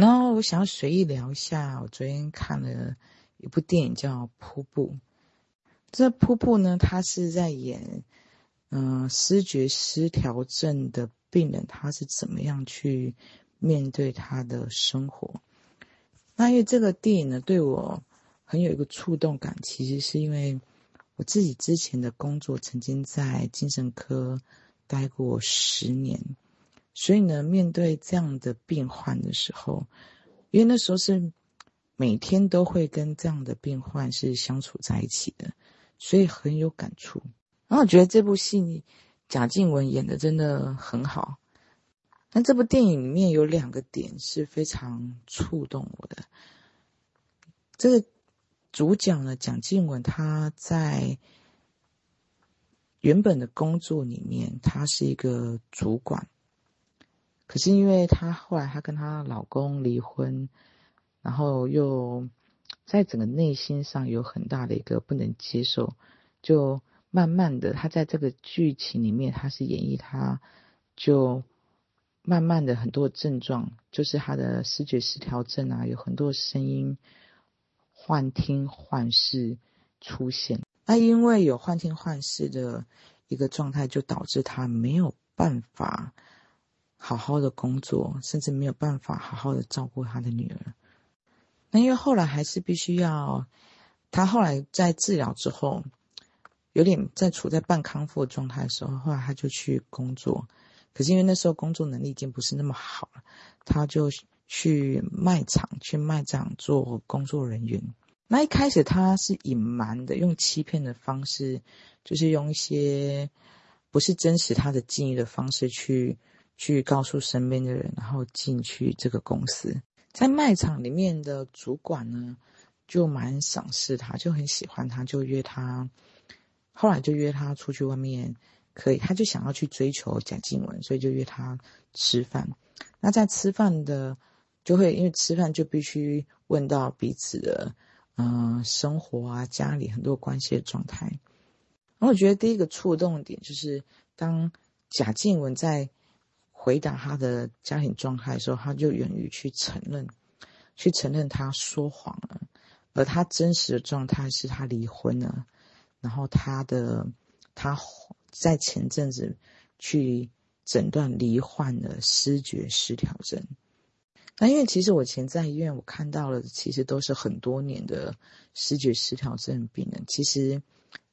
然后我想要随意聊一下，我昨天看了一部电影叫《瀑布》。这《瀑布》呢，他是在演，嗯、呃，思觉失调症的病人，他是怎么样去面对他的生活。那因为这个电影呢，对我很有一个触动感，其实是因为我自己之前的工作曾经在精神科待过十年。所以呢，面对这样的病患的时候，因为那时候是每天都会跟这样的病患是相处在一起的，所以很有感触。然后我觉得这部戏贾静雯演的真的很好。那这部电影里面有两个点是非常触动我的。这个主角呢，贾静雯，她在原本的工作里面，她是一个主管。可是因为她后来她跟她老公离婚，然后又在整个内心上有很大的一个不能接受，就慢慢的她在这个剧情里面，她是演绎她就慢慢的很多症状，就是她的视觉失调症啊，有很多声音幻听幻视出现。那因为有幻听幻视的一个状态，就导致她没有办法。好好的工作，甚至没有办法好好的照顾他的女儿。那因为后来还是必须要，他后来在治疗之后，有点在处在半康复的状态的时候，后来他就去工作。可是因为那时候工作能力已经不是那么好了，他就去卖场去卖场做工作人员。那一开始他是隐瞒的，用欺骗的方式，就是用一些不是真实他的记忆的方式去。去告诉身边的人，然后进去这个公司，在卖场里面的主管呢，就蛮赏识他，就很喜欢他，就约他，后来就约他出去外面，可以，他就想要去追求贾静雯，所以就约他吃饭。那在吃饭的，就会因为吃饭就必须问到彼此的，嗯、生活啊，家里很多关系的状态。然后我觉得第一个触动点就是，当贾静雯在。回答他的家庭状态的时候，他就勇于去承认，去承认他说谎了，而他真实的状态是他离婚了，然后他的他在前阵子去诊断罹患了失觉失调症。那因为其实我前在医院我看到了，其实都是很多年的思觉失调症病人。其实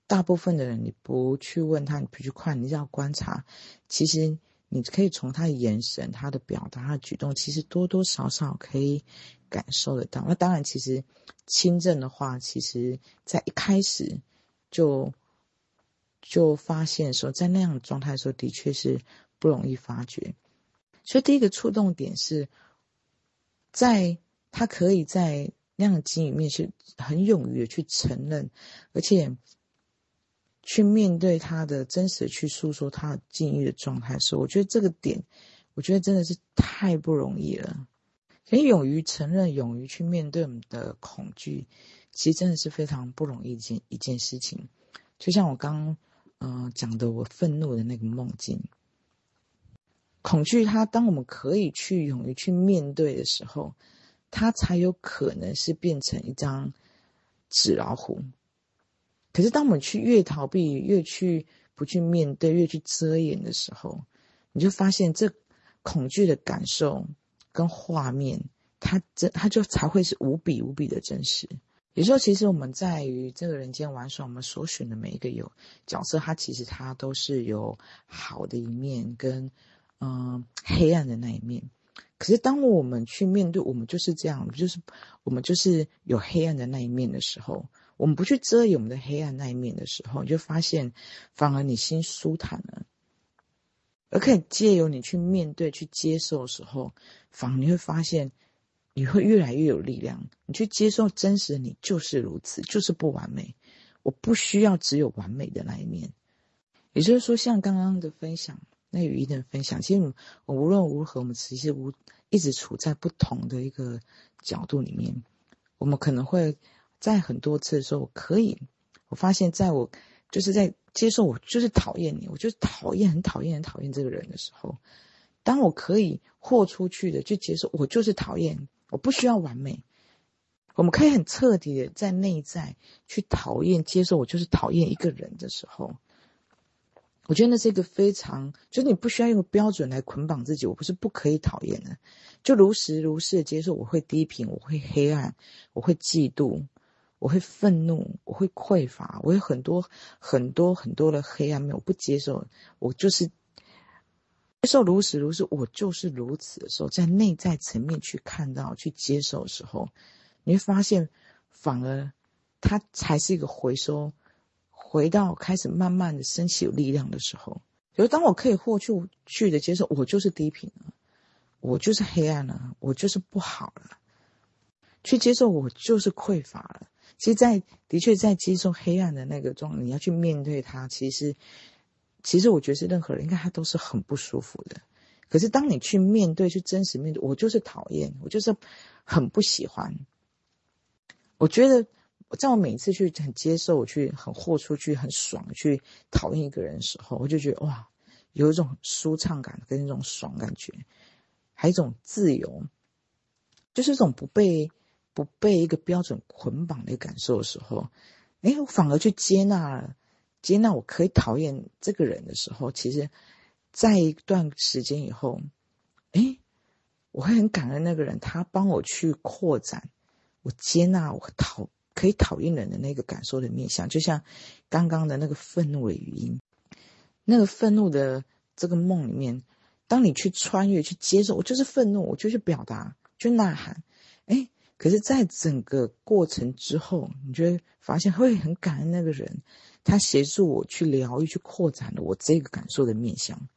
大部分的人，你不去问他，你不去看，你要观察，其实。你可以从他的眼神、他的表达、他的举动，其实多多少少可以感受得到。那当然，其实轻症的话，其实在一开始就就发现说，在那样的状态的时候，的确是不容易发觉。所以第一个触动点是，在他可以在那样的经里面是很勇于的去承认，而且。去面对他的真实，去诉说他境遇的状态的时候，我觉得这个点，我觉得真的是太不容易了。所以勇于承认，勇于去面对我们的恐惧，其实真的是非常不容易一件一件事情。就像我刚嗯、呃、讲的，我愤怒的那个梦境，恐惧它，当我们可以去勇于去面对的时候，它才有可能是变成一张纸老虎。可是，当我们去越逃避，越去不去面对，越去遮掩的时候，你就发现这恐惧的感受跟画面，它真，它就才会是无比无比的真实。有时候，其实我们在于这个人间玩耍，我们所选的每一个有角色，它其实它都是有好的一面跟嗯、黑暗的那一面。可是，当我们去面对，我们就是这样，就是我们就是有黑暗的那一面的时候。我们不去遮掩我们的黑暗那一面的时候，你就发现，反而你心舒坦了。而可以借由你去面对、去接受的时候，反而你会发现，你会越来越有力量。你去接受真实的你就是如此，就是不完美。我不需要只有完美的那一面。也就是说，像刚刚的分享，那语音的分享，其实我无论如何，我们其实无一直处在不同的一个角度里面，我们可能会。在很多次的时候，我可以，我发现，在我就是在接受我就是讨厌你，我就是讨厌很讨厌很讨厌这个人的时候，当我可以豁出去的去接受我就是讨厌，我不需要完美。我们可以很彻底的在内在去讨厌、接受，我就是讨厌一个人的时候，我觉得那是一个非常，就是你不需要用标准来捆绑自己。我不是不可以讨厌的，就如实如是的接受。我会低频，我会黑暗，我会嫉妒，我会愤怒，我会匮乏，我有很多很多很多的黑暗面，我不接受。我就是接受如此如此，我就是如此的时候，在内在层面去看到、去接受的时候。你会发现，反而它才是一个回收，回到开始慢慢的升起有力量的时候。就是当我可以豁出去的接受，我就是低频了，我就是黑暗了，我就是不好了，去接受我就是匮乏了。其实在，的确在接受黑暗的那个状态，你要去面对它，其实，其实我觉得是任何人应该他都是很不舒服的。可是当你去面对，去真实面对，我就是讨厌，我就是很不喜欢。我觉得，在我每次去很接受，我去很豁出去，很爽去讨厌一个人的时候，我就觉得哇，有一种舒畅感跟一种爽感觉，还有一种自由，就是一种不被不被一个标准捆绑的感受的时候，哎，我反而去接纳了，接纳我可以讨厌这个人的时候，其实，在一段时间以后，哎，我会很感恩那个人，他帮我去扩展。我接纳我讨可以讨厌人的那个感受的面向，就像刚刚的那个愤怒的语音，那个愤怒的这个梦里面，当你去穿越去接受，我就是愤怒，我就去表达，就呐喊，哎，可是，在整个过程之后，你就会发现会很感恩那个人，他协助我去疗愈，去扩展了我这个感受的面向。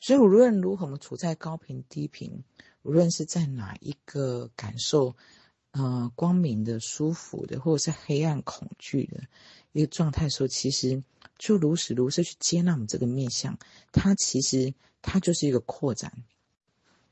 所以无论如何，我们处在高频低频，无论是在哪一个感受。呃，光明的、舒服的，或者是黑暗、恐惧的一个状态的时候，其实就如实如实去接纳我们这个面向，它其实它就是一个扩展。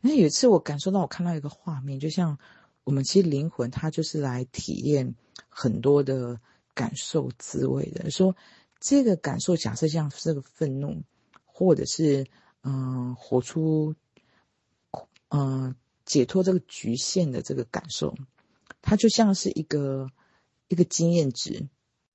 那有一次我感受到，我看到一个画面，就像我们其实灵魂，它就是来体验很多的感受滋味的。说这个感受，假设像这个愤怒，或者是嗯、活出嗯、解脱这个局限的这个感受。它就像是一个一个经验值，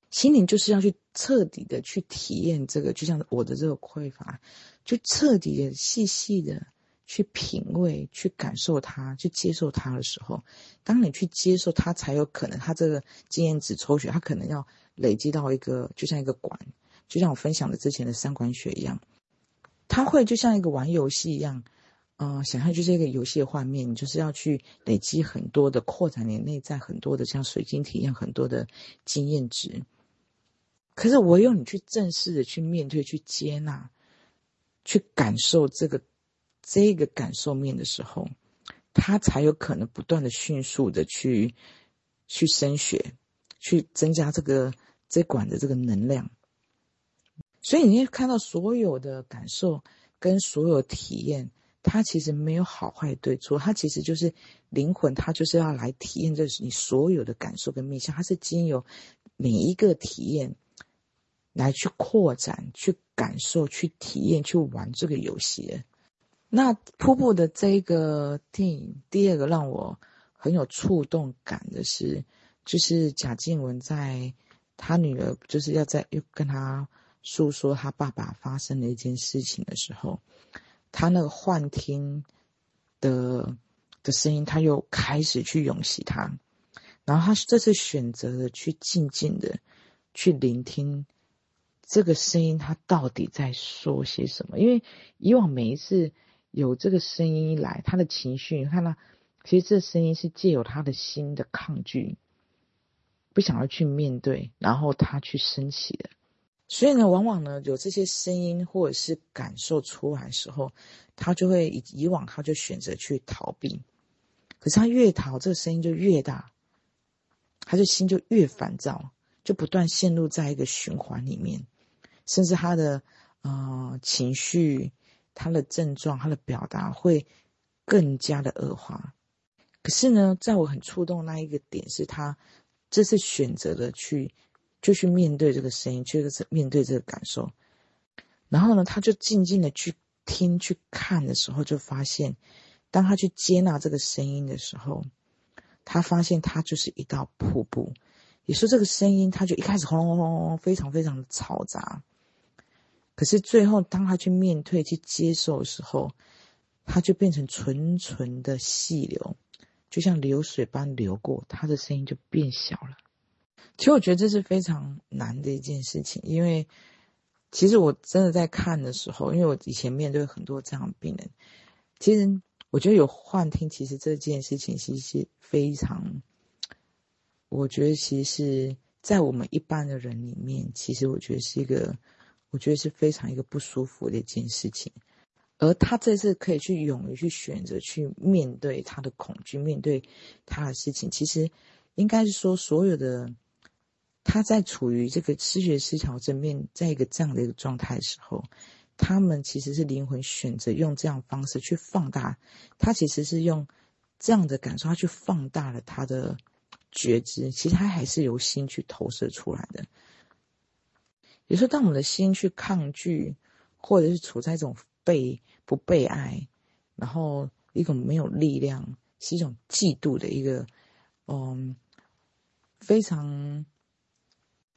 心灵就是要去彻底的去体验这个，就像我的这个匮乏，就彻底的细细的去品味、去感受它、去接受它的时候，当你去接受它，才有可能，它这个经验值抽血，它可能要累积到一个，就像一个管，就像我分享的之前的三管血一样，它会就像一个玩游戏一样。嗯、想象就是一个游戏的画面，你就是要去累积很多的扩展你内在很多的像水晶体验很多的经验值。可是唯有你去正式的去面对、去接纳、去感受这个这个感受面的时候，他才有可能不断的迅速的去去升学，去增加这个这管的这个能量。所以你会看到所有的感受跟所有体验。它其实没有好坏对错，它其实就是灵魂，它就是要来体验这你所有的感受跟面向，它是经由每一个体验来去扩展、去感受、去体验、去玩这个游戏的。那瀑布的这个电影，第二个让我很有触动感的是，就是贾静雯在她女儿就是要在又跟她诉说她爸爸发生的一件事情的时候。她那个幻听的的声音，他又开始去涌袭她，然后他这次选择了去静静的去聆听这个声音，他到底在说些什么？因为以往每一次有这个声音一来，他的情绪，你看他，其实这声音是借由他的心的抗拒，不想要去面对，然后他去升起的。所以呢，往往呢，有这些声音或者是感受出来的时候，他就会以以往他就选择去逃避，可是他越逃，这个声音就越大，他就心就越烦躁，就不断陷入在一个循环里面，甚至他的呃情绪、他的症状、他的表达会更加的恶化。可是呢，在我很触动那一个点是他这次选择了去。就去面对这个声音，就是面对这个感受，然后呢，他就静静的去听、去看的时候，就发现，当他去接纳这个声音的时候，他发现他就是一道瀑布。也说这个声音，他就一开始轰轰轰轰，非常非常的嘈杂。可是最后，当他去面对、去接受的时候，他就变成纯纯的细流，就像流水般流过，他的声音就变小了。其实我觉得这是非常难的一件事情，因为其实我真的在看的时候，因为我以前面对很多这样的病人，其实我觉得有幻听，其实这件事情其实非常，我觉得其实是在我们一般的人里面，其实我觉得是一个，我觉得是非常一个不舒服的一件事情。而他这次可以去勇于去选择去面对他的恐惧，面对他的事情，其实应该是说所有的。他在处于这个思觉失调正面，在一个这样的一个状态的时候，他们其实是灵魂选择用这样方式去放大，他其实是用这样的感受，他去放大了他的觉知。其实他还是由心去投射出来的。有时候，当我们的心去抗拒，或者是处在一种被不被爱，然后一种没有力量，是一种嫉妒的一个，嗯，非常。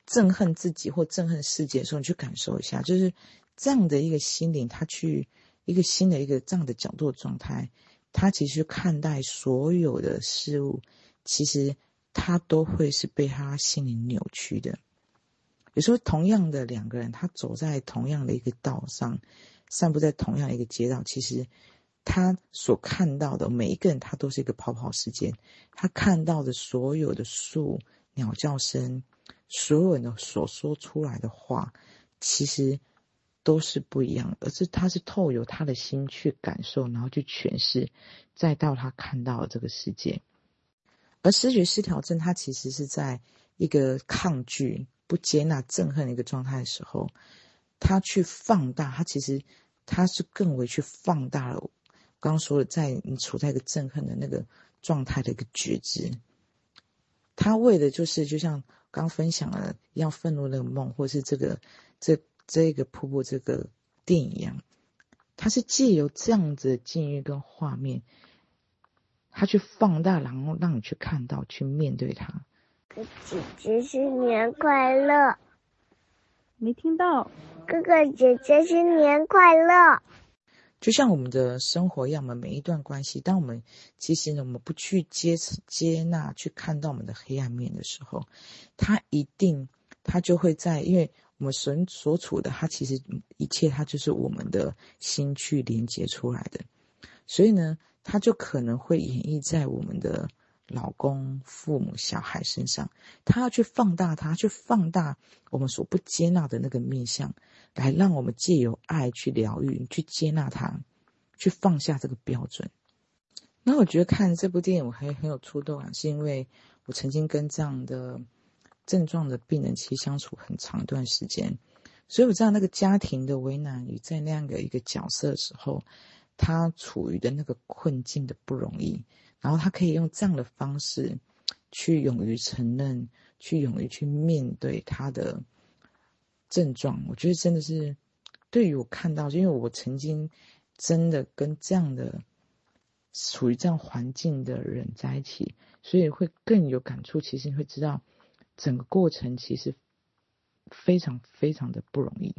憎恨自己或憎恨世界的时候，你去感受一下，就是这样的一个心灵，他去一个新的一个这样的角度的状态，他其实看待所有的事物，其实他都会是被他心灵扭曲的。有时候，同样的两个人，他走在同样的一个道上，散布在同样的一个街道，其实他所看到的每一个人，他都是一个泡泡世界。他看到的所有的树、鸟叫声。所有人的所说出来的话，其实都是不一样，而是他是透由他的心去感受，然后去诠释，再到他看到的这个世界。而思觉失调症，它其实是在一个抗拒、不接纳、憎恨的一个状态的时候，他去放大，他其实他是更为去放大了。刚刚说的，在你处在一个憎恨的那个状态的一个觉知，他为的就是就像。刚分享了一样愤怒那个梦，或是这个这这个瀑布这个电影一样，他是借由这样子的境遇跟画面，他去放大，然后让你去看到，去面对它。哥哥姐姐新年快乐！没听到。哥哥姐姐新年快乐！就像我们的生活一样，我们每一段关系，当我们其实呢，我们不去接接纳、去看到我们的黑暗面的时候，它一定它就会在，因为我们神所处的，它其实一切，它就是我们的心去连接出来的，所以呢，它就可能会演绎在我们的老公、父母、小孩身上，他要去放大他，去放大我们所不接纳的那个面向。来让我们借由爱去疗愈，去接纳他，去放下这个标准。那我觉得看这部电影我还很有触动啊，是因为我曾经跟这样的症状的病人其实相处很长一段时间，所以我知道那个家庭的为难与在那样的一个角色的时候，他处于的那个困境的不容易，然后他可以用这样的方式去勇于承认，去勇于去面对他的。症状，我觉得真的是对于我看到，因为我曾经真的跟这样的处于这样环境的人在一起，所以会更有感触。其实你会知道，整个过程其实非常非常的不容易。